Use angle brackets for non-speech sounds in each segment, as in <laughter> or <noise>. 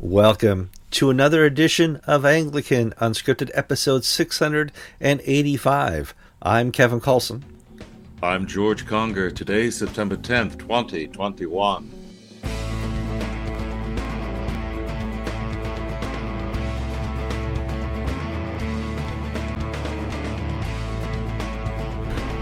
Welcome to another edition of Anglican Unscripted, episode 685. I'm Kevin Carlson. I'm George Conger. Today, September 10th, 2021.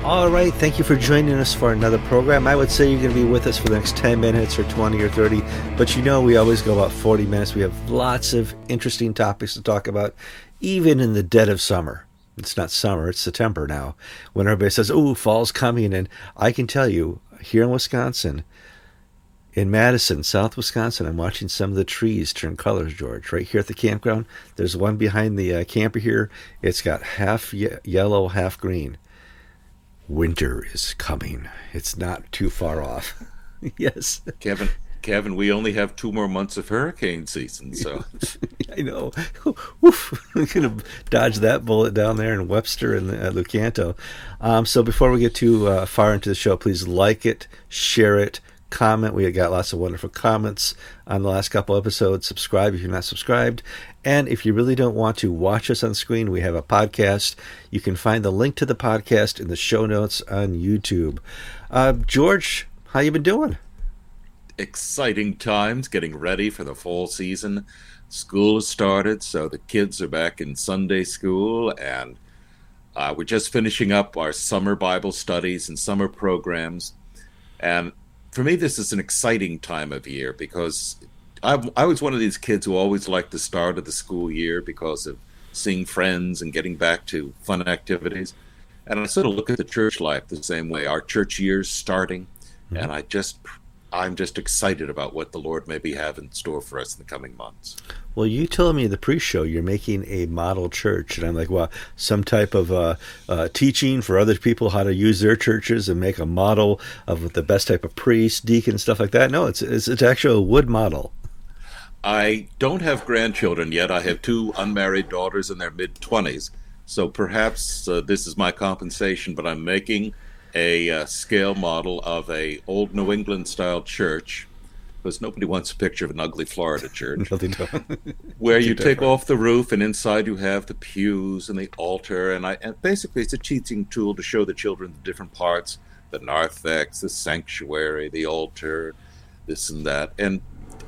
All right, thank you for joining us for another program. I would say you're going to be with us for the next 10 minutes or 20 or 30, but you know we always go about 40 minutes. We have lots of interesting topics to talk about, even in the dead of summer. It's not summer, it's September now, when everybody says, oh, fall's coming. And I can tell you, here in Wisconsin, in Madison, South Wisconsin, I'm watching some of the trees turn colors, George. Right here at the campground, there's one behind the uh, camper here. It's got half ye- yellow, half green winter is coming. It's not too far off. <laughs> yes. Kevin, Kevin, we only have two more months of hurricane season, so <laughs> I know. Oof. <laughs> We're gonna dodge that bullet down there in Webster and uh, Lecanto. Um, so before we get too uh, far into the show, please like it, share it, comment. We got lots of wonderful comments on the last couple episodes. Subscribe if you're not subscribed. And if you really don't want to watch us on screen, we have a podcast. You can find the link to the podcast in the show notes on YouTube. Uh, George, how you been doing? Exciting times, getting ready for the fall season. School has started, so the kids are back in Sunday school, and uh, we're just finishing up our summer Bible studies and summer programs. And for me, this is an exciting time of year because I, I was one of these kids who always liked the start of the school year because of seeing friends and getting back to fun activities. And I sort of look at the church life the same way. Our church year's starting, mm-hmm. and I just I'm just excited about what the Lord maybe have in store for us in the coming months. Well, you told me in the pre-show you're making a model church, and I'm like, well, some type of uh, uh, teaching for other people how to use their churches and make a model of the best type of priest, deacon, stuff like that. No, it's it's, it's actually a wood model. I don't have grandchildren yet. I have two unmarried daughters in their mid twenties, so perhaps uh, this is my compensation. But I'm making a uh, scale model of a old New England style church because nobody wants a picture of an ugly Florida church. <laughs> no, <laughs> where you take off the roof and inside you have the pews and the altar and I and basically it's a teaching tool to show the children the different parts, the narthex, the sanctuary, the altar, this and that. And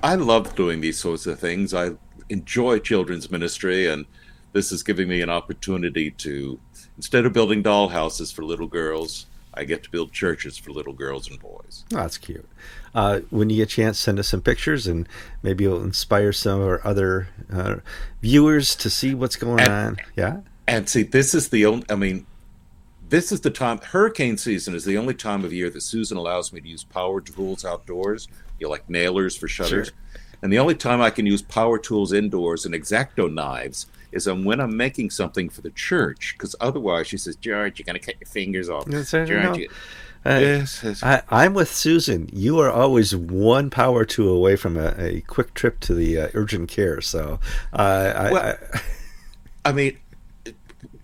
I love doing these sorts of things. I enjoy children's ministry and this is giving me an opportunity to instead of building doll houses for little girls I get to build churches for little girls and boys. Oh, that's cute. Uh, when you get a chance, send us some pictures, and maybe it'll inspire some of our other uh, viewers to see what's going and, on. Yeah. And see, this is the only. I mean, this is the time. Hurricane season is the only time of year that Susan allows me to use power tools outdoors. You know, like nailers for shutters. Sure. And the only time I can use power tools indoors and exacto knives is on when I'm making something for the church, because otherwise she says, George, you're going to cut your fingers off. Yes, George, you... uh, yes, yes. I, am with Susan. You are always one power tool away from a, a quick trip to the uh, urgent care. So, uh, I, well, I, I mean,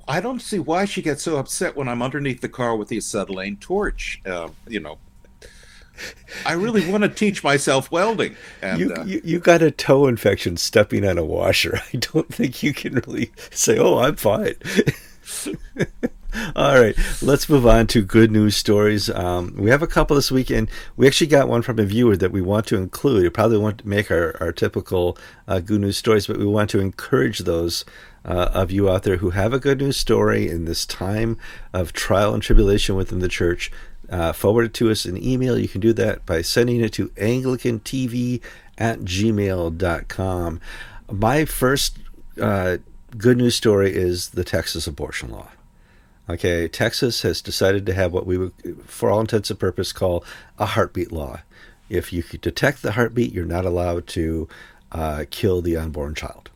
I don't see why she gets so upset when I'm underneath the car with the acetylene torch. Uh, you know, I really want to teach myself welding. And, you, uh, you, you got a toe infection stepping on a washer. <laughs> I don't think you can really say, "Oh, I'm fine." <laughs> All right, let's move on to good news stories. Um, we have a couple this weekend. We actually got one from a viewer that we want to include. We probably won't make our, our typical uh, good news stories, but we want to encourage those uh, of you out there who have a good news story in this time of trial and tribulation within the church uh, forward it to us in email. You can do that by sending it to anglicantv at gmail.com. My first uh, good news story is the Texas abortion law. Okay, Texas has decided to have what we would, for all intents and purposes, call a heartbeat law. If you detect the heartbeat, you're not allowed to uh, kill the unborn child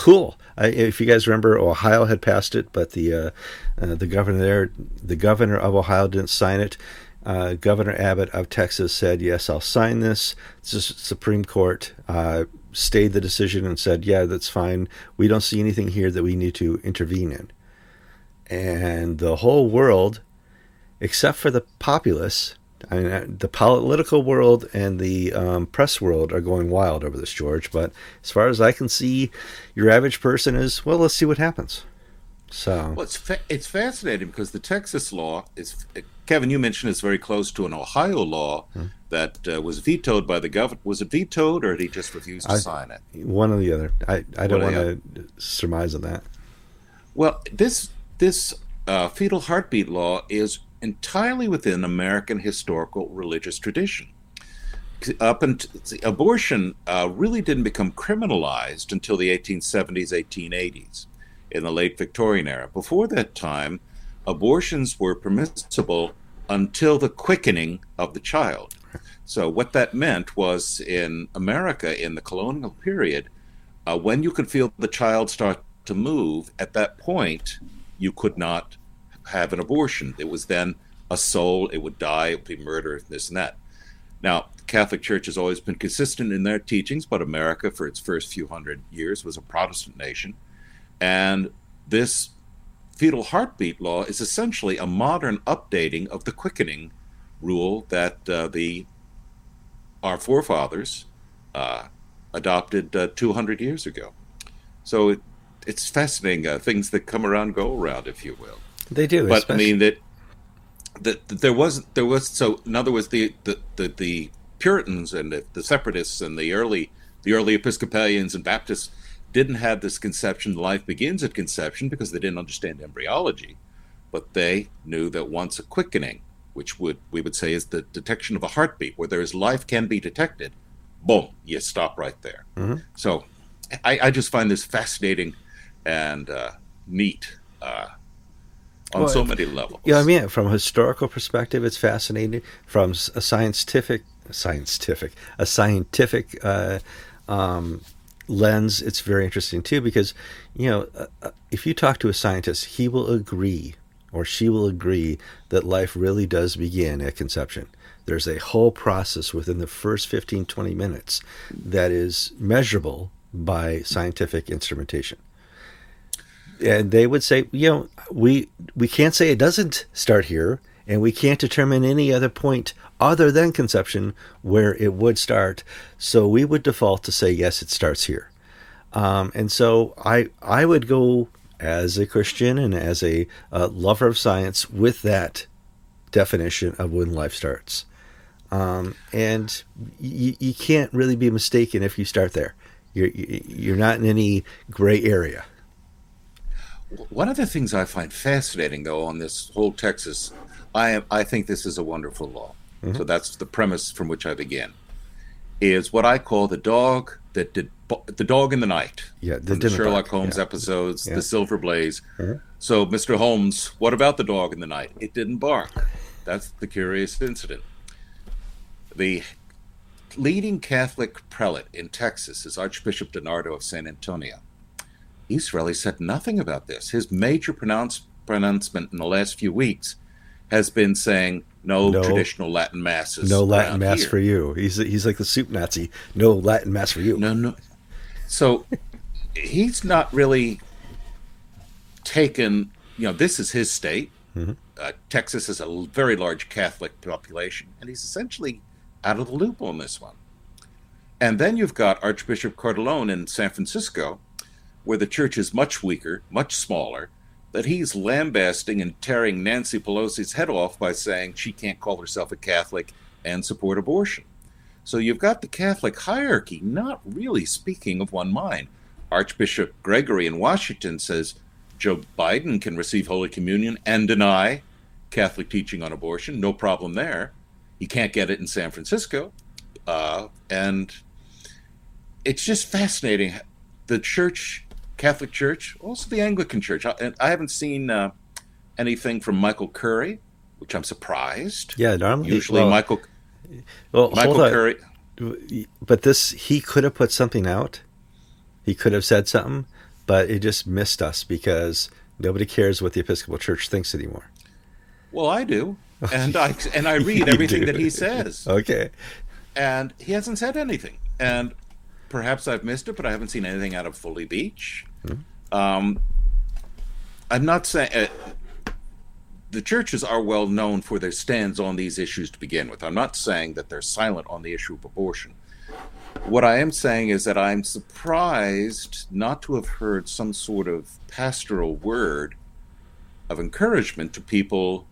cool. I, if you guys remember, Ohio had passed it, but the uh, uh, the governor there, the governor of Ohio didn't sign it. Uh, governor Abbott of Texas said, "Yes, I'll sign this." The Supreme Court uh, stayed the decision and said, "Yeah, that's fine. We don't see anything here that we need to intervene in." And the whole world, except for the populace, I mean, uh, the political world and the um, press world are going wild over this, George. But as far as I can see, your average person is well. Let's see what happens. So well, it's fa- it's fascinating because the Texas law is Kevin. You mentioned it's very close to an Ohio law hmm. that uh, was vetoed by the governor. Was it vetoed, or did he just refuse to I, sign it? One or the other. I, I don't want to surmise on that. Well, this this uh, fetal heartbeat law is entirely within American historical religious tradition. Up until abortion uh, really didn't become criminalized until the 1870s, 1880s, in the late Victorian era. Before that time, abortions were permissible until the quickening of the child. So, what that meant was in America in the colonial period, uh, when you could feel the child start to move, at that point, you could not have an abortion. It was then a soul, it would die, it would be murder, this and that. Now, the Catholic Church has always been consistent in their teachings, but America, for its first few hundred years, was a Protestant nation. And this fetal heartbeat law is essentially a modern updating of the quickening rule that uh, the our forefathers uh, adopted uh, 200 years ago. So it, it's fascinating uh, things that come around go around, if you will. They do, but especially... I mean that that there was there was so in other words the the the, the Puritans and the, the, separatists and the early the early Episcopalians and Baptists didn't have this conception life begins at conception because they didn't understand embryology, but they knew that once a quickening, which would we would say is the detection of a heartbeat, where there is life can be detected, boom, you stop right there. Mm-hmm. So I, I, just find this fascinating and uh, neat. Uh, on well, so many levels. Yeah, I mean, from a historical perspective, it's fascinating. From a scientific, scientific, a scientific uh, um, lens, it's very interesting too. Because you know, uh, uh, if you talk to a scientist, he will agree or she will agree that life really does begin at conception. There's a whole process within the first 15, 20 minutes that is measurable by scientific instrumentation and they would say, you know, we we can't say it doesn't start here, and we can't determine any other point other than conception where it would start. So we would default to say yes, it starts here. Um, and so I I would go as a Christian and as a lover of science with that definition of when life starts. Um, and you, you can't really be mistaken if you start there. You're you're not in any gray area. One of the things I find fascinating, though, on this whole Texas, I am, I think this is a wonderful law. Mm-hmm. So that's the premise from which I begin. Is what I call the dog that did the dog in the night. Yeah, the, the Sherlock Holmes yeah. episodes, yeah. the Silver Blaze. Mm-hmm. So, Mr. Holmes, what about the dog in the night? It didn't bark. That's the curious incident. The leading Catholic prelate in Texas is Archbishop DiNardo of San Antonio. Really said nothing about this. His major pronounce, pronouncement in the last few weeks has been saying no, no traditional Latin masses. No Latin mass here. for you. He's he's like the soup Nazi. No Latin mass for you. No, no. So he's not really taken. You know, this is his state. Mm-hmm. Uh, Texas has a very large Catholic population, and he's essentially out of the loop on this one. And then you've got Archbishop Cordileone in San Francisco, where the church is much weaker, much smaller, that he's lambasting and tearing Nancy Pelosi's head off by saying she can't call herself a Catholic and support abortion. So you've got the Catholic hierarchy not really speaking of one mind. Archbishop Gregory in Washington says Joe Biden can receive Holy Communion and deny Catholic teaching on abortion, no problem there. He can't get it in San Francisco. Uh, and it's just fascinating. The church Catholic Church, also the Anglican Church. I, I haven't seen uh, anything from Michael Curry, which I'm surprised. Yeah, normally usually well, Michael. Well, Michael Curry. But this, he could have put something out. He could have said something, but it just missed us because nobody cares what the Episcopal Church thinks anymore. Well, I do, <laughs> and I and I read everything that he says. Okay, and he hasn't said anything, and perhaps I've missed it, but I haven't seen anything out of Foley Beach. Mm-hmm. Um, I'm not saying uh, the churches are well known for their stands on these issues to begin with. I'm not saying that they're silent on the issue of abortion. What I am saying is that I'm surprised not to have heard some sort of pastoral word of encouragement to people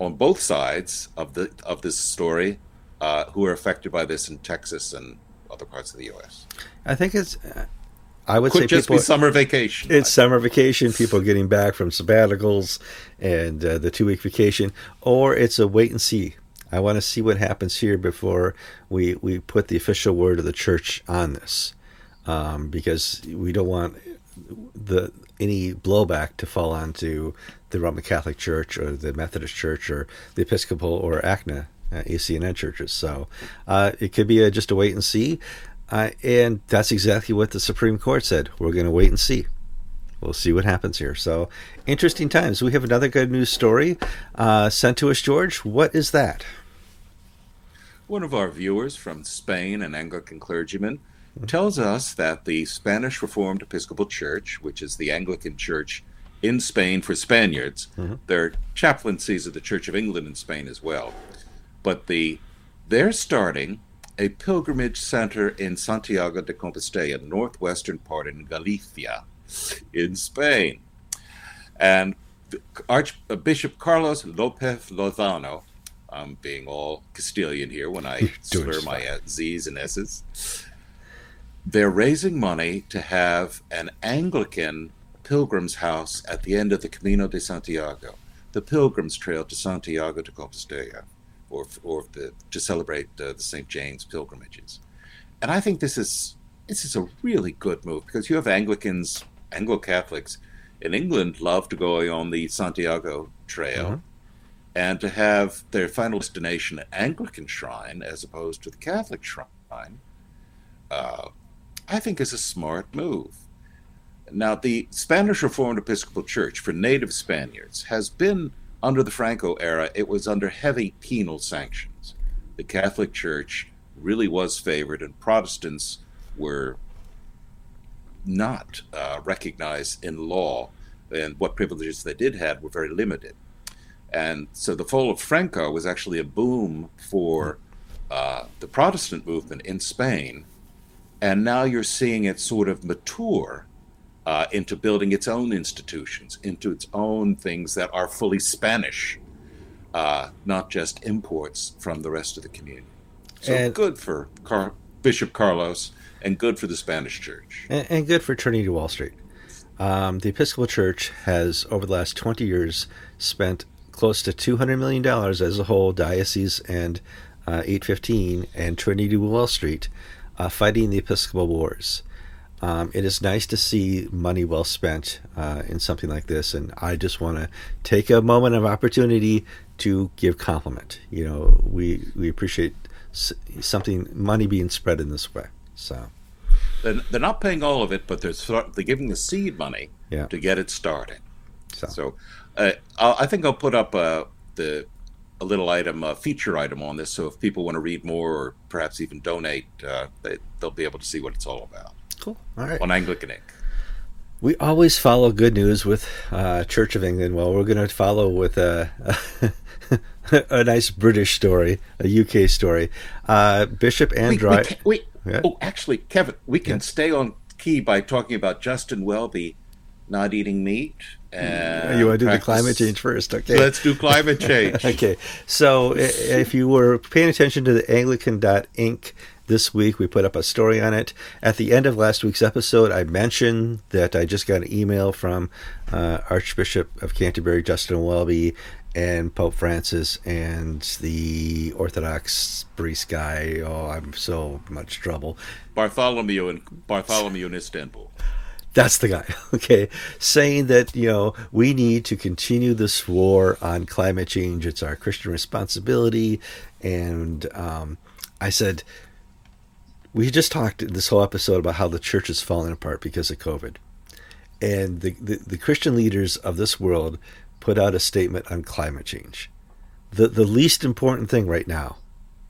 on both sides of the of this story uh, who are affected by this in Texas and other parts of the U.S. I think it's. I would Could say just people, be summer vacation. It's summer vacation, people getting back from sabbaticals and uh, the two week vacation, or it's a wait and see. I want to see what happens here before we, we put the official word of the church on this, um, because we don't want the any blowback to fall onto the Roman Catholic Church or the Methodist Church or the Episcopal or ACNA, uh, ACNN churches. So uh, it could be a, just a wait and see. Uh, and that's exactly what the Supreme Court said. We're going to wait and see. We'll see what happens here. So, interesting times. We have another good news story uh, sent to us, George. What is that? One of our viewers from Spain, an Anglican clergyman, tells us that the Spanish Reformed Episcopal Church, which is the Anglican church in Spain for Spaniards, mm-hmm. there are chaplaincies of the Church of England in Spain as well. But the they're starting a pilgrimage center in Santiago de Compostela, northwestern part in Galicia, in Spain. And Archbishop Carlos Lopez Lozano, I'm being all Castilian here when I <laughs> slur my uh, Z's and S's, they're raising money to have an Anglican pilgrim's house at the end of the Camino de Santiago, the pilgrim's trail to Santiago de Compostela or or the, to celebrate uh, the St. James pilgrimages. And I think this is this is a really good move because you have Anglicans, Anglo Catholics in England love to go on the Santiago Trail. Mm-hmm. And to have their final destination an Anglican shrine as opposed to the Catholic shrine, uh, I think is a smart move. Now, the Spanish Reformed Episcopal Church for native Spaniards has been under the Franco era, it was under heavy penal sanctions. The Catholic Church really was favored, and Protestants were not uh, recognized in law, and what privileges they did have were very limited. And so the fall of Franco was actually a boom for uh, the Protestant movement in Spain, and now you're seeing it sort of mature uh, into building its own institutions, into its own things that are fully Spanish, uh, not just imports from the rest of the community. So and, good for Car- Bishop Carlos and good for the Spanish church. And, and good for Trinity Wall Street. Um, the Episcopal Church has, over the last 20 years, spent close to $200 million as a whole, diocese and uh, 815 and Trinity Wall Street, uh, fighting the Episcopal Wars. Um, it is nice to see money well spent uh, in something like this, and I just want to take a moment of opportunity to give compliment. You know, we we appreciate something money being spread in this way. So they're, they're not paying all of it, but they're they're giving the seed money yeah. to get it started. So, so uh, I think I'll put up uh, the a little item, a feature item on this, so if people want to read more or perhaps even donate, uh, they, they'll be able to see what it's all about. Cool. All right. On Anglican Ink. We always follow good news with uh, Church of England. Well, we're going to follow with a, a, <laughs> a, nice British story, a UK story. Uh, Bishop Andrew. We, we, yeah. Oh, actually, Kevin, we can yeah. stay on key by talking about Justin Welby not eating meat. And you want to do practice. the climate change first, okay? Let's do climate <laughs> change. okay. So, if you were paying attention to the Anglican.ink this week. We put up a story on it. At the end of last week's episode, I mentioned that I just got an email from uh, Archbishop of Canterbury, Justin Welby, and Pope Francis and the Orthodox priest guy. Oh, I'm so much trouble. Bartholomew in Bartholomew in Istanbul. That's the guy, <laughs> okay, saying that, you know, we need to continue this war on climate change. It's our Christian responsibility. And um, I said, we just talked this whole episode about how the church is falling apart because of COVID. And the, the, the, Christian leaders of this world put out a statement on climate change. The, the least important thing right now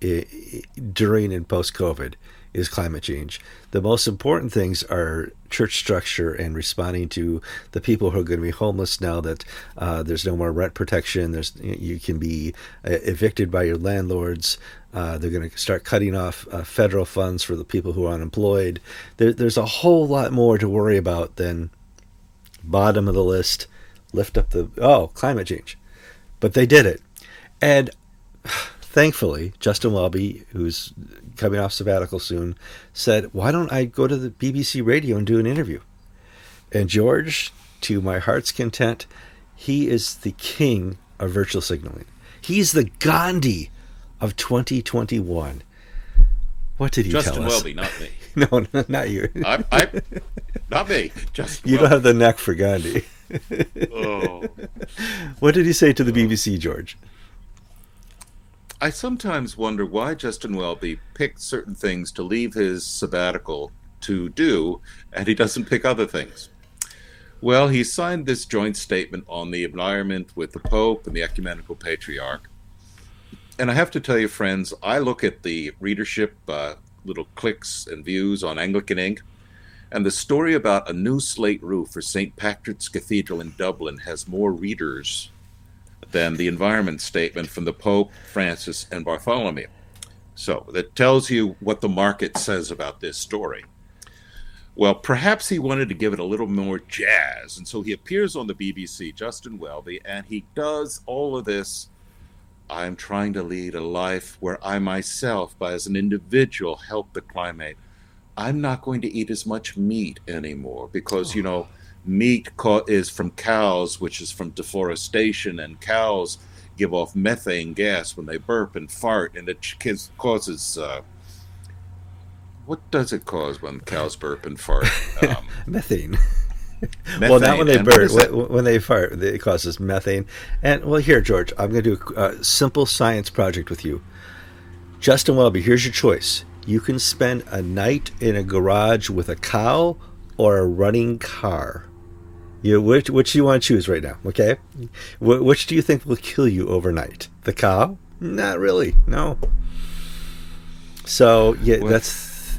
during and post COVID is climate change. The most important things are church structure and responding to the people who are going to be homeless now that uh, there's no more rent protection. There's you can be uh, evicted by your landlords. Uh, they're going to start cutting off uh, federal funds for the people who are unemployed. There, there's a whole lot more to worry about than bottom of the list. Lift up the oh climate change, but they did it, and thankfully, Justin Welby, who's coming off sabbatical soon, said, Why don't I go to the BBC radio and do an interview? And George, to my heart's content, he is the king of virtual signaling. He's the Gandhi of 2021. What did he Justin tell us? Welby, not me. <laughs> no, not you. I, I, not me. <laughs> Justin you Welby. don't have the neck for Gandhi. oh. <laughs> What did he say to the BBC, George? I sometimes wonder why Justin Welby picked certain things to leave his sabbatical to do, and he doesn't pick other things. Well, he signed this joint statement on the environment with the Pope and the Ecumenical Patriarch. And I have to tell you, friends, I look at the readership, uh, little clicks and views on Anglican Ink, and the story about a new slate roof for St. Patrick's Cathedral in Dublin has more readers than the environment statement from the Pope, Francis, and Bartholomew. So that tells you what the market says about this story. Well, perhaps he wanted to give it a little more jazz, and so he appears on the BBC, Justin Welby, and he does all of this. I'm trying to lead a life where I myself, by as an individual, help the climate. I'm not going to eat as much meat anymore because, you know, meat is from cows, which is from deforestation, and cows give off methane gas when they burp and fart, and it causes. Uh, what does it cause when cows burp and fart? <laughs> Um, methane. methane. <laughs> Well, not when they burp. When, when, they fart, it causes methane. And well, here, George, I'm going to do a simple science project with you. Justin Welby, here's your choice. You can spend a night in a garage with a cow or a running car. You which which do you want to choose right now? Okay, Wh- which do you think will kill you overnight? The cow? Not really. No. So yeah, well, that's.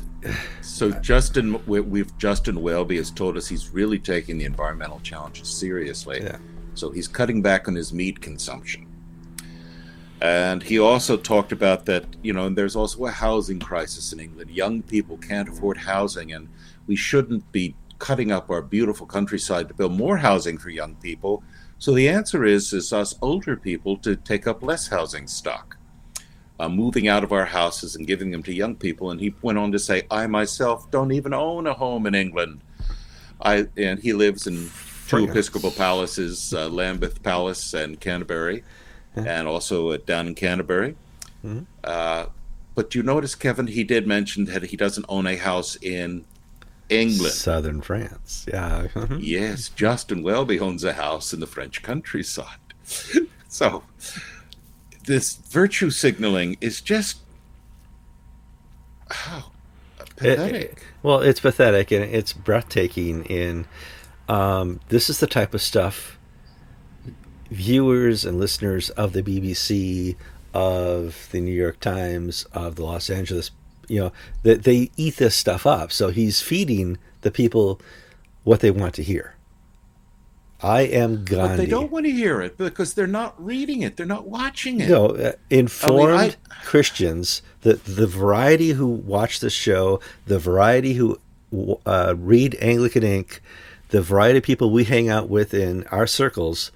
So Justin, we've Justin Welby has told us he's really taking the environmental challenges seriously. Yeah. So he's cutting back on his meat consumption. And he also talked about that, you know, and there's also a housing crisis in England. Young people can't afford housing, and we shouldn't be cutting up our beautiful countryside to build more housing for young people. So the answer is is us older people to take up less housing stock, uh, moving out of our houses and giving them to young people. And he went on to say, I myself don't even own a home in England. I and he lives in two Episcopal palaces, uh, Lambeth Palace and Canterbury, and also uh, down in Canterbury. Mm-hmm. Uh, but you notice, Kevin, he did mention that he doesn't own a house in England. Southern France. Yeah. yes, Justin Welby owns a house in the French countryside. <laughs> so this virtue signaling is just oh, pathetic. It, it, well, it's pathetic and it's breathtaking. In um, this is the type of stuff viewers and listeners of the BBC, of the New York Times, of the Los Angeles you know that they eat this stuff up. So he's feeding the people what they want to hear. I am gandhi but they don't want to hear it because they're not reading it. They're not watching it. No uh, informed I mean, I... christians the the variety who watch the show the variety who uh, read anglican ink the variety of people we hang out with in our circles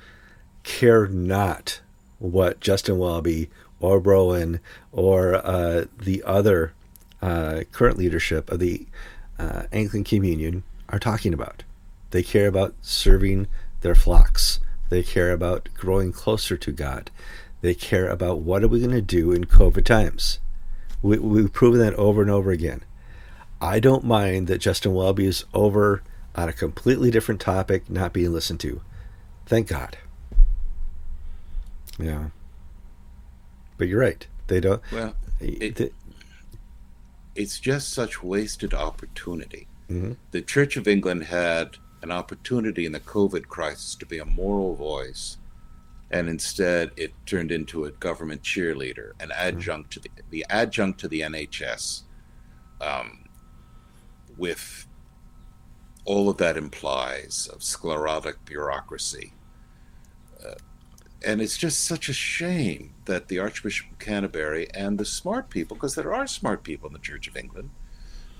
care not what justin welby or Rowan or uh, the other uh, current leadership of the uh, Anglican Communion are talking about. They care about serving their flocks. They care about growing closer to God. They care about what are we going to do in COVID times. We, we've proven that over and over again. I don't mind that Justin Welby is over on a completely different topic, not being listened to. Thank God. Yeah. But you're right. They don't. Well, it, they, it's just such wasted opportunity. Mm-hmm. The Church of England had an opportunity in the COVID crisis to be a moral voice and instead it turned into a government cheerleader, an adjunct to the, the adjunct to the NHS, um, with all of that implies of sclerotic bureaucracy. And it's just such a shame that the Archbishop of Canterbury and the smart people, because there are smart people in the Church of England,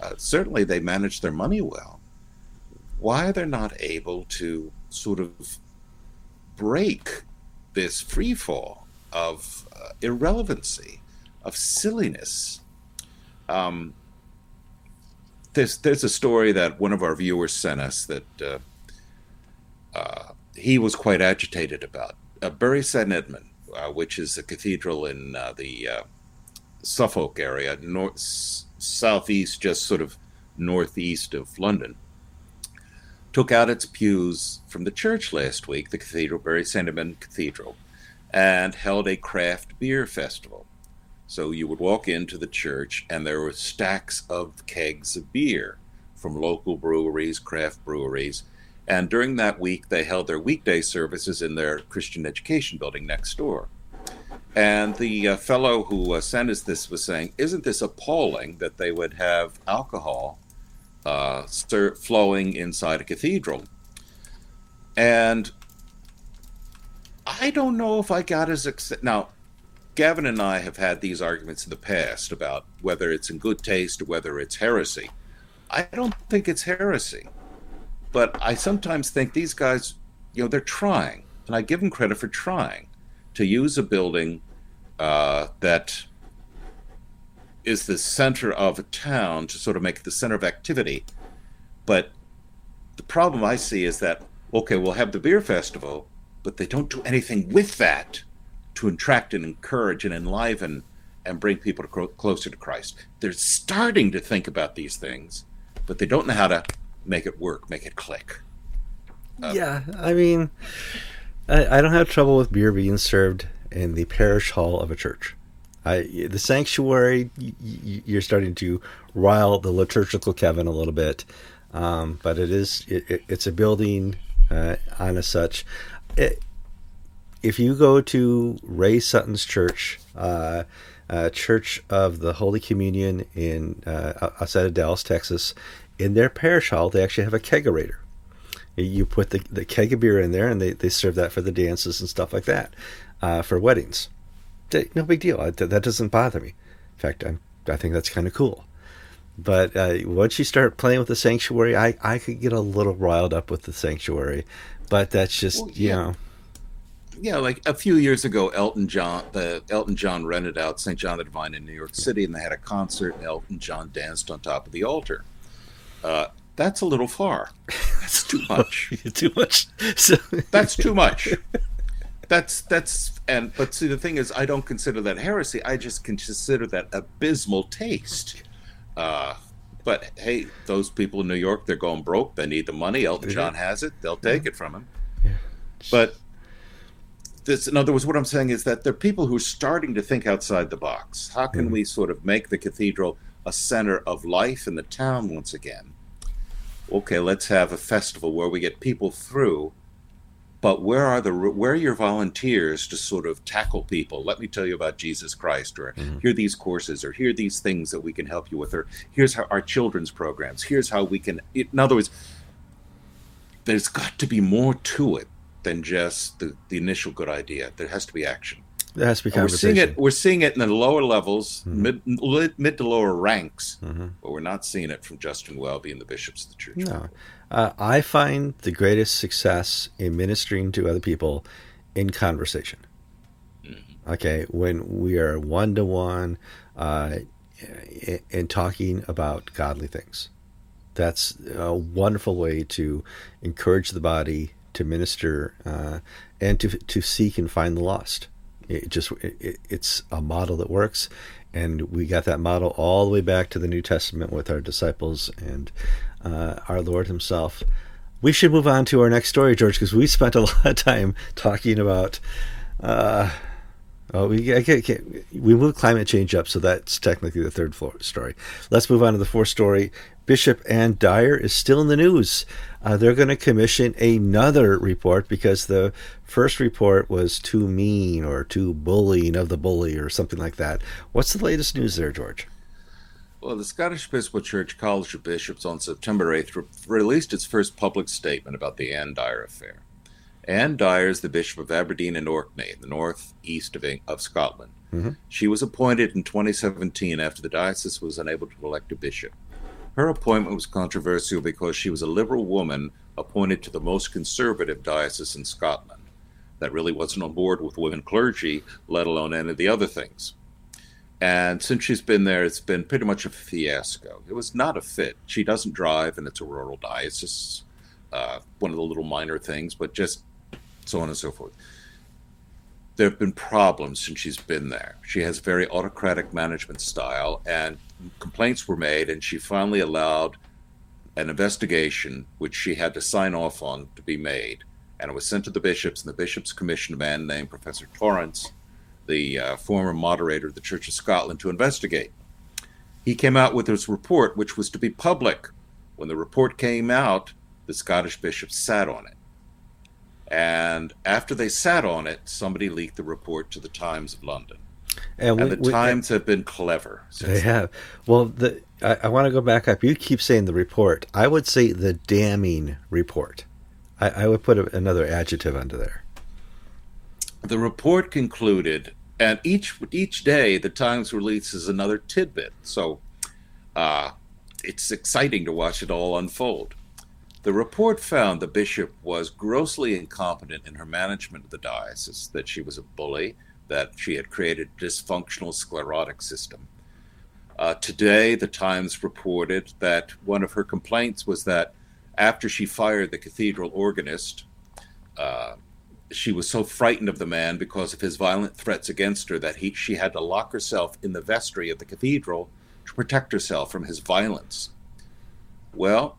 uh, certainly they manage their money well. Why they're not able to sort of break this free fall of uh, irrelevancy, of silliness. Um, there's there's a story that one of our viewers sent us that uh, uh, he was quite agitated about. Uh, Bury St Edmund, uh, which is a cathedral in uh, the Suffolk area, north southeast, just sort of northeast of London, took out its pews from the church last week, the cathedral, Bury St Edmund Cathedral, and held a craft beer festival. So you would walk into the church, and there were stacks of kegs of beer from local breweries, craft breweries. And during that week, they held their weekday services in their Christian education building next door. And the uh, fellow who uh, sent us this was saying, Isn't this appalling that they would have alcohol uh, stir- flowing inside a cathedral? And I don't know if I got as excited. Now, Kevin and I have had these arguments in the past about whether it's in good taste or whether it's heresy. I don't think it's heresy, but I sometimes think these guys, you know, they're trying, and I give them credit for trying to use a building uh, that is the center of a town to sort of make it the center of activity. But the problem I see is that, okay, we'll have the beer festival, but they don't do anything with that to attract and encourage and enliven and bring people to closer to Christ. They're starting to think about these things, but they don't know how to make it work, make it click. Uh, yeah, I mean, I, I, don't have trouble with beer being served in the parish hall of a church. I, the sanctuary, you're starting to rile the liturgical Kevin a little bit, um, but it is it, it, it's a building uh, on a such. It, if you go to Ray Sutton's church, uh, uh, Church of the Holy Communion in uh, outside of Dallas, Texas, in their parish hall, they actually have a kegerator. You put the, the keg of beer in there, and they, they serve that for the dances and stuff like that uh, for weddings. No big deal. That doesn't bother me. In fact, I'm, I think that's kind of cool. But uh, once you start playing with the sanctuary, I, I could get a little riled up with the sanctuary. But that's just, well, yeah. you know yeah, like a few years ago, Elton John, the Elton John rented out St. John the Divine in New York City, and they had a concert, and Elton John danced on top of the altar. Uh, that's a little far. <laughs> That's too much. <laughs> too much. <laughs> So... that's too much. That's that's and but see the thing is, I don't consider that heresy. I just consider that abysmal taste. Uh, but hey, those people in New York, they're going broke. They need the money. Elton John has it. They'll take it from him. Yeah. But this, in other words, what I'm saying is that there are people who are starting to think outside the box. How can mm. we sort of make the cathedral a center of life in the town once again? Okay, let's have a festival where we get people through, but where are the where are your volunteers to sort of tackle people? Let me tell you about Jesus Christ, or mm-hmm. here are these courses, or here are these things that we can help you with, or here's how our children's programs. Here's how we can. In other words, there's got to be more to it than just the, the initial good idea. There has to be action. There has to be conversation. We're seeing it. We're seeing it in the lower levels, mm-hmm. mid mid to lower ranks, mm-hmm. but we're not seeing it from Justin Welby and the bishops of the church. No, uh, I find the greatest success in ministering to other people in conversation. Mm-hmm. Okay, when we are one to one and talking about godly things, that's a wonderful way to encourage the body to minister uh, and to to seek and find the lost. It just it, it's a model that works, and we got that model all the way back to the New Testament with our disciples and uh, our Lord Himself. We should move on to our next story, George, because we spent a <laughs> lot of time talking about uh, Oh, we I can't, can't, we moved climate change up, so that's technically the third floor story. Let's move on to the fourth story. Bishop Ann Dyer is still in the news. Uh, they're going to commission another report because the first report was too mean or too bullying of the bully or something like that. What's the latest news there, George? Well, the Scottish Episcopal Church College of Bishops on September 8th re- released its first public statement about the Ann Dyer affair. Ann Dyer is the Bishop of Aberdeen and Orkney, in the northeast of, of Scotland. Mm-hmm. She was appointed in 2017 after the diocese was unable to elect a bishop. Her appointment was controversial because she was a liberal woman appointed to the most conservative diocese in Scotland. That really wasn't on board with women clergy, let alone any of the other things. And since she's been there, it's been pretty much a fiasco. It was not a fit. She doesn't drive, and it's a rural diocese. Uh, one of the little minor things, but just so on and so forth. There have been problems since she's been there. She has a very autocratic management style, and complaints were made, and she finally allowed an investigation, which she had to sign off on, to be made. And it was sent to the bishops, and the bishops commissioned a man named Professor Torrance, the uh, former moderator of the Church of Scotland, to investigate. He came out with his report, which was to be public. When the report came out, the Scottish bishops sat on it. And after they sat on it, somebody leaked the report to the Times of London. And, we, and the we, Times have been clever. They have. Well, the, I, I want to go back up. You keep saying the report. I would say the damning report. I, I would put a, another adjective under there. The report concluded, and each each day the Times releases another tidbit. So uh, it's exciting to watch it all unfold. The report found the bishop was grossly incompetent in her management of the diocese, that she was a bully, that she had created a dysfunctional sclerotic system. Uh, today, the Times reported that one of her complaints was that after she fired the cathedral organist, uh, she was so frightened of the man because of his violent threats against her that he, she had to lock herself in the vestry of the cathedral to protect herself from his violence. Well,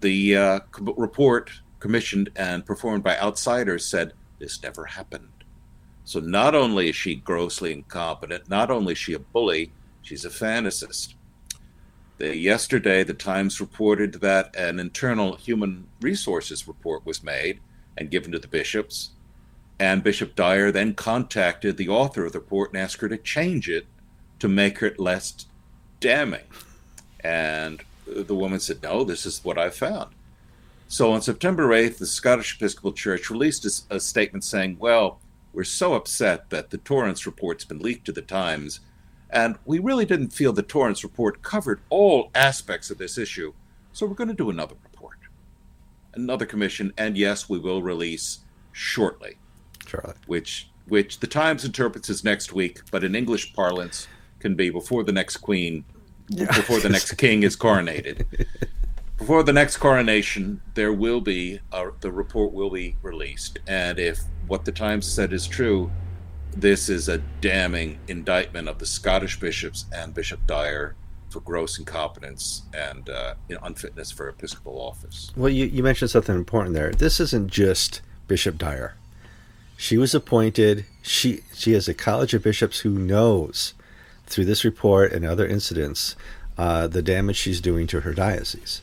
the uh, report, commissioned and performed by outsiders, said this never happened. So not only is she grossly incompetent, not only is she a bully, she's a fantasist. The, yesterday, the Times reported that an internal human resources report was made and given to the bishops. And Bishop Dyer then contacted the author of the report and asked her to change it to make it less damning. And the woman said, No, this is what I've found. So on September 8th, the Scottish Episcopal Church released a, a statement saying, Well, we're so upset that the Torrance report's been leaked to the Times, and we really didn't feel the Torrance report covered all aspects of this issue, so we're going to do another report, another commission, and yes, we will release shortly. Charlie. Which which the Times interprets as next week, but in English parlance can be before the next queen before the next king is coronated. <laughs> Before the next coronation, there will be a, the report will be released, and if what the Times said is true, this is a damning indictment of the Scottish bishops and Bishop Dyer for gross incompetence and uh, you know, unfitness for episcopal office. Well, you, you mentioned something important there. This isn't just Bishop Dyer. She was appointed. She she has a college of bishops who knows through this report and other incidents uh, the damage she's doing to her diocese.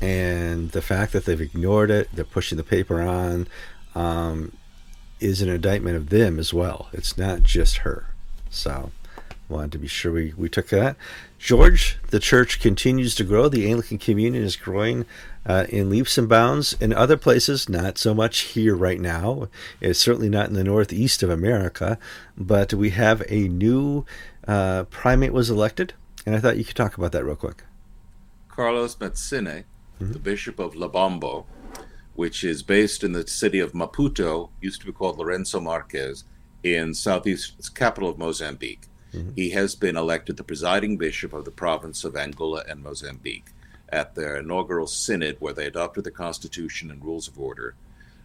And the fact that they've ignored it, they're pushing the paper on, um, is an indictment of them as well. It's not just her. So, wanted to be sure we, we took that. George, the church continues to grow. The Anglican Communion is growing uh, in leaps and bounds. In other places, not so much here right now. It's certainly not in the northeast of America, but we have a new uh, primate was elected, and I thought you could talk about that real quick. Carlos Matsinhe, mm-hmm. the Bishop of Lebombo, which is based in the city of Maputo, used to be called Lourenço Marques, in southeast capital of Mozambique. Mm-hmm. He has been elected the presiding bishop of the province of Angola and Mozambique at their inaugural synod where they adopted the constitution and rules of order.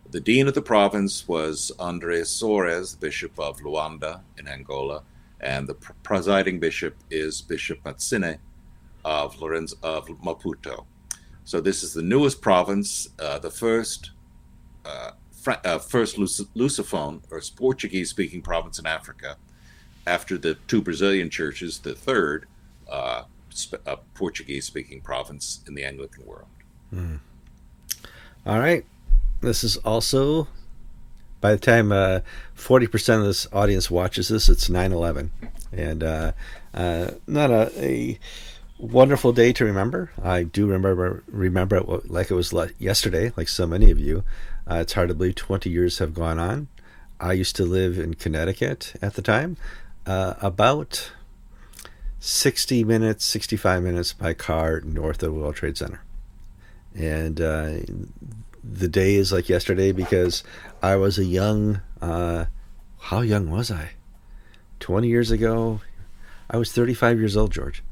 The dean of the province was Andres Soares, bishop of Luanda in Angola, and the presiding bishop is Bishop Matsinhe of Lorenzo of Maputo. So this is the newest province, uh, the first uh, uh, first Lusophone or Portuguese-speaking province in Africa, after the two Brazilian churches, the third uh, sp- uh, Portuguese speaking province in the Anglican world. Mm. All right. This is also, by the time uh, 40% of this audience watches this, it's 9 11. And uh, uh, not a, a, wonderful day to remember. I do remember remember it like it was yesterday, like so many of you. Uh, it's hard to believe 20 years have gone on. I used to live in Connecticut at the time, uh, about 60 minutes, 65 minutes by car north of the World Trade Center. And uh, the day is like yesterday because I was a young, uh, how young was I? 20 years ago, I was 35 years old, George.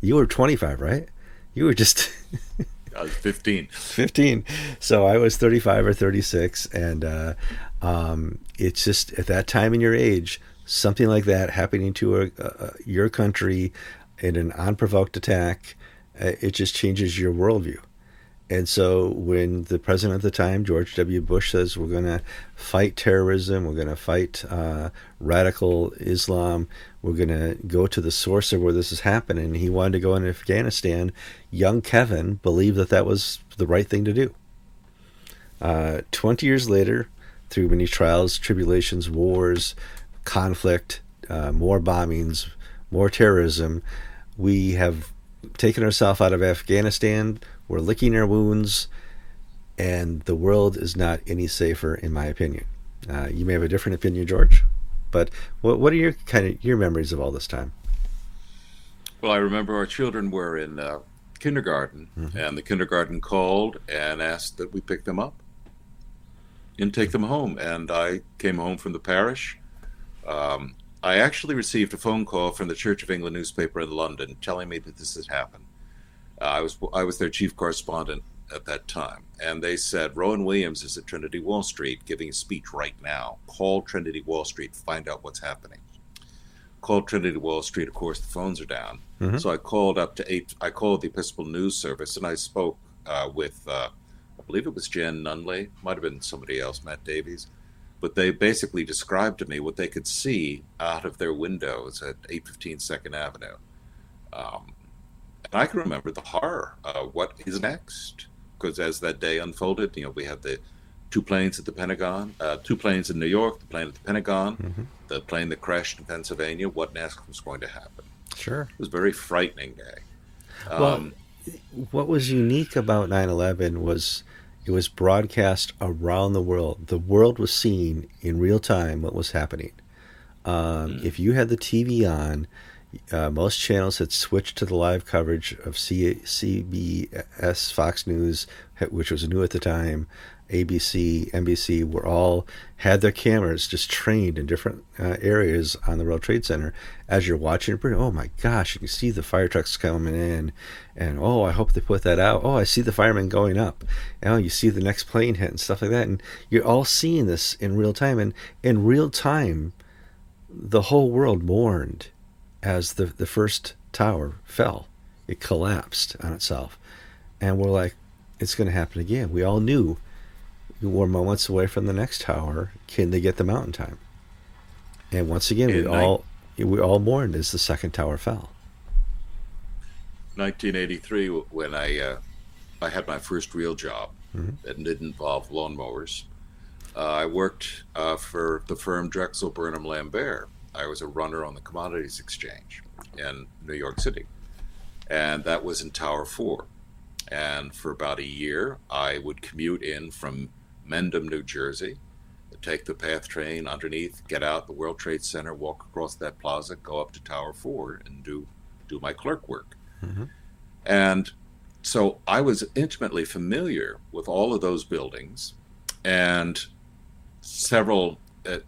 You were 25, right? You were just. <laughs> I was 15. 15. So I was 35 or 36. And uh, um, it's just at that time in your age, something like that happening to a, a, your country in an unprovoked attack, uh, it just changes your worldview. And so when the president at the time, George W. Bush, says we're going to fight terrorism, we're going to fight uh, radical Islam, we're going to go to the source of where this is happening, he wanted to go into Afghanistan. Young Kevin believed that that was the right thing to do. Uh, 20 years later, through many trials, tribulations, wars, conflict, uh, more bombings, more terrorism, we have taken ourselves out of Afghanistan we're licking our wounds, and the world is not any safer, in my opinion. Uh, you may have a different opinion, George, but what, what are your kind of your memories of all this time? Well, I remember our children were in uh, kindergarten, mm-hmm. and the kindergarten called and asked that we pick them up and take them home. And I came home from the parish. Um, I actually received a phone call from the Church of England newspaper in London telling me that this had happened. Uh, I was I was their chief correspondent at that time, and they said Rowan Williams is at Trinity Wall Street giving a speech right now. Call Trinity Wall Street, find out what's happening. Called Trinity Wall Street. Of course, the phones are down. Mm-hmm. So I called up to eight. I called the Episcopal News Service, and I spoke uh, with uh, I believe it was Jan Nunley, might have been somebody else, Matt Davies. But they basically described to me what they could see out of their windows at 815 Second Avenue. Um, and I can remember the horror. Uh, what is next? Because as that day unfolded, you know, we had the two planes at the Pentagon, uh, two planes in New York, the plane at the Pentagon, mm-hmm. the plane that crashed in Pennsylvania. What next was going to happen? Sure. It was a very frightening day. Um, well, what was unique about 9 11 was it was broadcast around the world. The world was seeing in real time what was happening. Um, mm. If you had the TV on, uh, most channels had switched to the live coverage of C- CBS, Fox News, which was new at the time, ABC, NBC, were all had their cameras just trained in different uh, areas on the World Trade Center. As you're watching, oh my gosh, you can see the fire trucks coming in, and oh, I hope they put that out. Oh, I see the firemen going up. And, oh, you see the next plane hit and stuff like that, and you're all seeing this in real time. And in real time, the whole world mourned as the, the first tower fell. It collapsed on itself. And we're like, it's going to happen again. We all knew we were moments away from the next tower. Can they get the mountain time? And once again, we all we all mourned as the second tower fell. 1983, when I uh, I had my first real job, mm-hmm. that didn't involve lawnmowers. Uh, I worked uh, for the firm Drexel Burnham Lambert, I was a runner on the Commodities Exchange in New York City, and that was in Tower 4. And for about a year, I would commute in from Mendham, New Jersey, take the PATH train underneath, get out the World Trade Center, walk across that plaza, go up to Tower 4, and do, do my clerk work. Mm-hmm. And so I was intimately familiar with all of those buildings and several uh,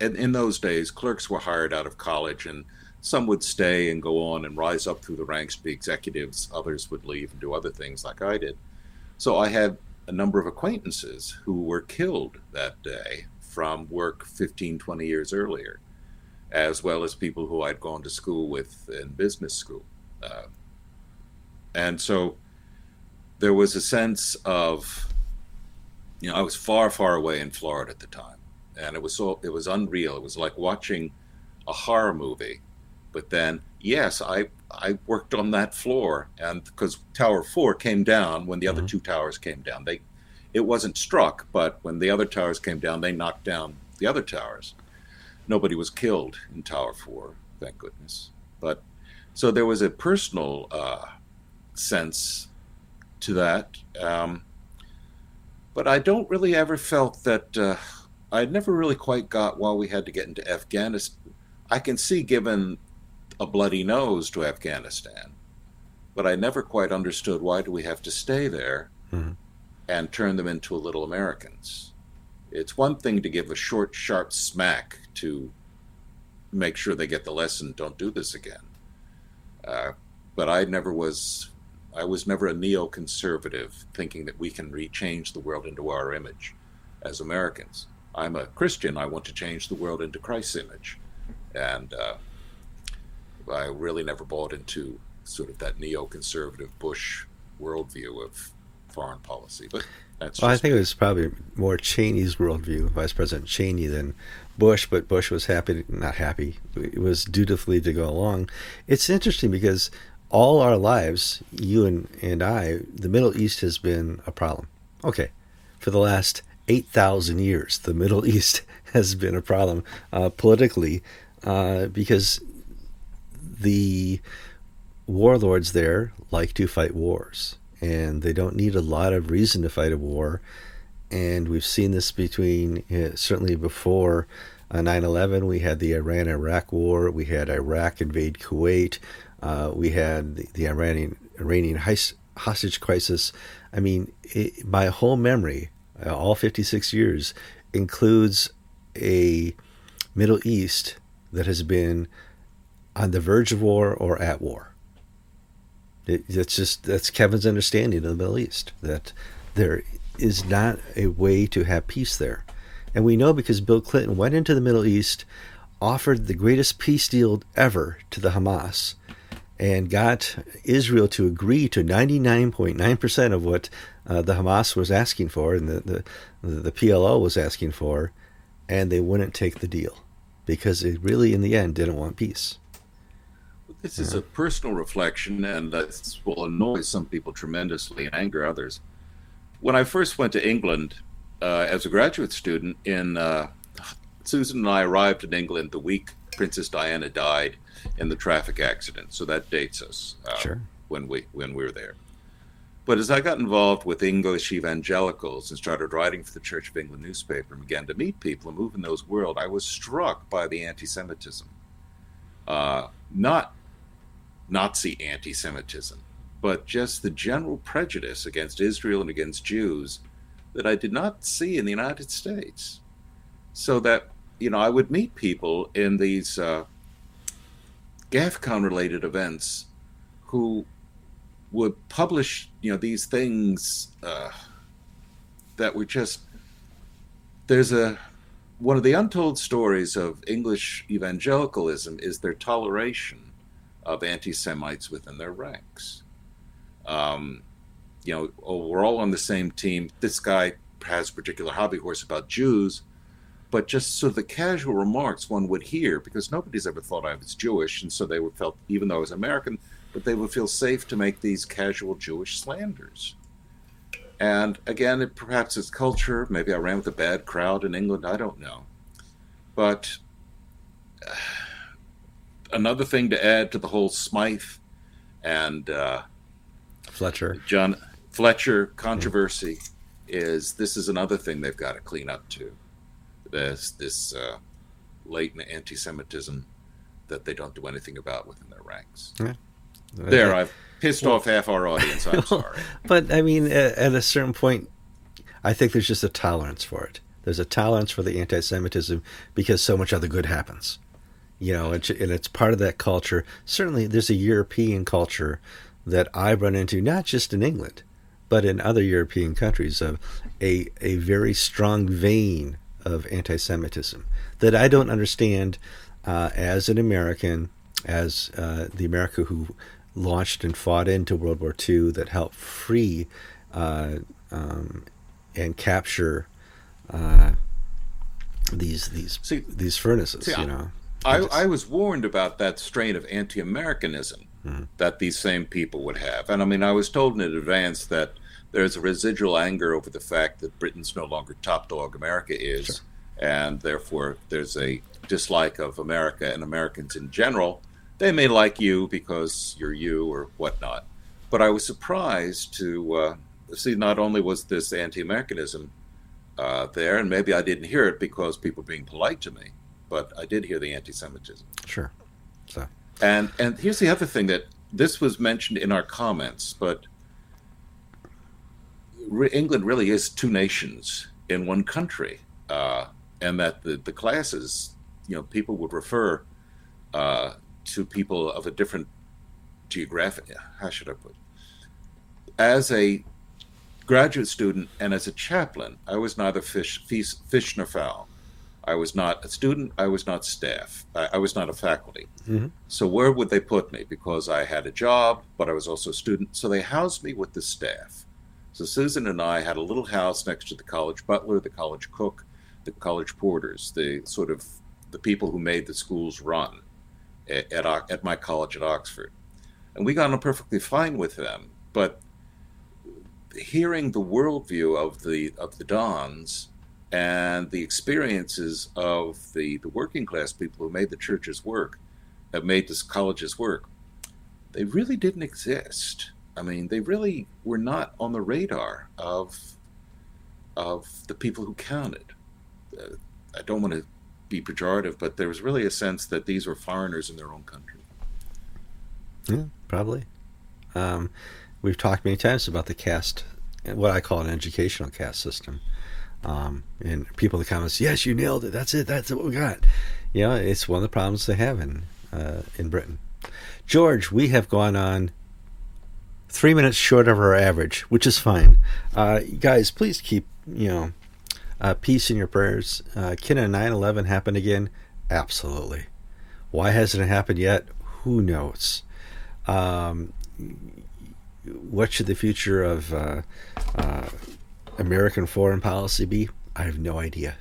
in, those days, clerks were hired out of college, and some would stay and go on and rise up through the ranks to be executives. Others would leave and do other things like I did. So I had a number of acquaintances who were killed that day from work 15, 20 years earlier, as well as people who I'd gone to school with in business school. Uh, and so there was a sense of, you know, I was far, far away in Florida at the time and it was so it was unreal. It was like watching a horror movie. But then, yes, I I worked on that floor, and because Tower Four came down when the mm-hmm. other two towers came down, they it wasn't struck, but when the other towers came down, they knocked down the other towers. Nobody was killed in Tower Four, thank goodness. But so there was a personal uh, sense to that. Um, but I don't really ever felt that uh, I never really quite got why we had to get into Afghanistan. I can see given a bloody nose to Afghanistan, but I never quite understood why do we have to stay there mm-hmm. and turn them into little Americans. It's one thing to give a short, sharp smack to make sure they get the lesson. Don't do this again. Uh, but I never was I was never a neoconservative thinking that we can rechange the world into our image as Americans. I'm a Christian. I want to change the world into Christ's image. And uh, I really never bought into sort of that neoconservative Bush worldview of foreign policy. But that's well, I think it was probably more Cheney's worldview, Vice President Cheney, than Bush. But Bush was happy, not happy, it was dutifully to go along. It's interesting because all our lives, you and, and I, the Middle East has been a problem. Okay, for the last 8,000 years, the Middle <laughs> East has been a problem uh, politically uh, because the warlords there like to fight wars and they don't need a lot of reason to fight a war. And we've seen this between, uh, certainly before uh, 9 11, we had the Iran Iraq war, we had Iraq invade Kuwait, uh, we had the, the Iranian Iranian hostage crisis. I mean, it, my whole memory, uh, all 56 years, includes a Middle East that has been on the verge of war or at war. It, that's just that's Kevin's understanding of the Middle East that there is not a way to have peace there, and we know because Bill Clinton went into the Middle East, offered the greatest peace deal ever to the Hamas, and got Israel to agree to 99.9% of what uh, the Hamas was asking for and the, the, the PLO was asking for, and they wouldn't take the deal because they really, in the end, didn't want peace. This is a personal reflection, and this will annoy some people tremendously and anger others. When I first went to England uh, as a graduate student, in uh, Susan and I arrived in England the week Princess Diana died in the traffic accident, so that dates us uh, sure. when we when we were there. But as I got involved with English evangelicals and started writing for the Church of England newspaper and began to meet people and move in those world, I was struck by the anti-Semitism. Uh, not Nazi anti Semitism, but just the general prejudice against Israel and against Jews that I did not see in the United States. So that, you know, I would meet people in these uh, GAFCON related events who would publish, you know, these things uh, that were just, there's a, one of the untold stories of English evangelicalism is their toleration of anti Semites within their ranks. Um, you know, oh, we're all on the same team. This guy has a particular hobby horse about Jews, but just so the casual remarks one would hear, because nobody's ever thought I was Jewish, and so they would felt, even though I was American, but they would feel safe to make these casual Jewish slanders. And again, it, perhaps it's culture. Maybe I ran with a bad crowd in England. I don't know. But uh, <sighs> another thing to add to the whole Smyth and uh, Fletcher John Fletcher controversy mm. is this is another thing they've got to clean up too. This this uh, latent anti-Semitism that they don't do anything about within their ranks. Yeah. There, I've pissed well, off half our audience. I'm <laughs> sorry, but I mean, at a certain point, I think there's just a tolerance for it. There's a tolerance for the anti-Semitism because so much other good happens you know, and it's part of that culture. Certainly, there's a European culture that I run into, not just in England, but in other European countries, of a a very strong vein of anti-Semitism that I don't understand uh, as an American, as uh, the America who launched and fought into World War II, that helped free uh, um, and capture uh, these these see, these furnaces. See, you know. I, I, I was warned about that strain of anti-Americanism mm-hmm. that these same people would have, and I mean, I was told in advance that there's a residual anger over the fact that Britain's no longer top dog, America is, sure. and therefore there's a dislike of America and Americans in general. They may like you because you're you or whatnot, but I was surprised to uh, see not only was this anti-Americanism uh, there, and maybe I didn't hear it because people were being polite to me, but I did hear the anti-Semitism. Sure. So. And and here's the other thing that this was mentioned in our comments, but England really is two nations in one country, uh, and that the the classes, you know, people would refer uh, to people of a different geographic. How should I put? It? As a graduate student and as a chaplain, I was neither fish, fish, fish nor fowl. I was not a student. I was not staff. I, I was not a faculty. Mm-hmm. So where would they put me? Because I had a job, but I was also a student. So they housed me with the staff. So Susan and I had a little house next to the college butler, the college cook, the college porters, the sort of the people who made the schools run at, at, at my college at Oxford. And we got on perfectly fine with them. But hearing the worldview of the of the Dons and the experiences of the, the working class people who made the churches work, have made the colleges work, they really didn't exist. I mean, they really were not on the radar of of the people who counted. Uh, I don't want to be pejorative, but there was really a sense that these were foreigners in their own country. Yeah, probably. Um, we've talked many times about the caste, what I call an educational caste system. Um, and people in the comments, yes, you nailed it. That's it. That's what we got. You know, it's one of the problems they have in uh, in Britain. George, we have gone on three minutes short of our average, which is fine. Uh, guys, please keep you know uh, peace in your prayers. Uh, can a 9/11 happen again? Absolutely. Why hasn't it happened yet? Who knows? Um, what should the future of uh, uh, American foreign policy be? I have no idea.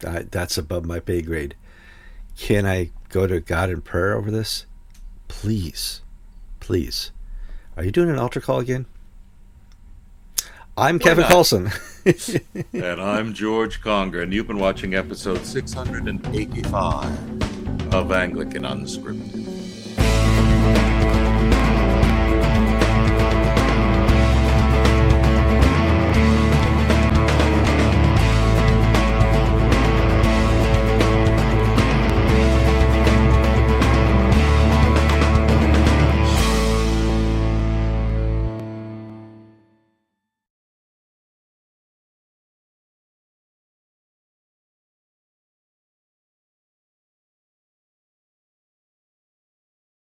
that's above my pay grade. Can I go to God in prayer over this? Please, please. Are you doing an altar call again? I'm Why Kevin Kallsen, <laughs> <laughs> and I'm George Conger, and you've been watching episode 685 of Anglican Unscripted.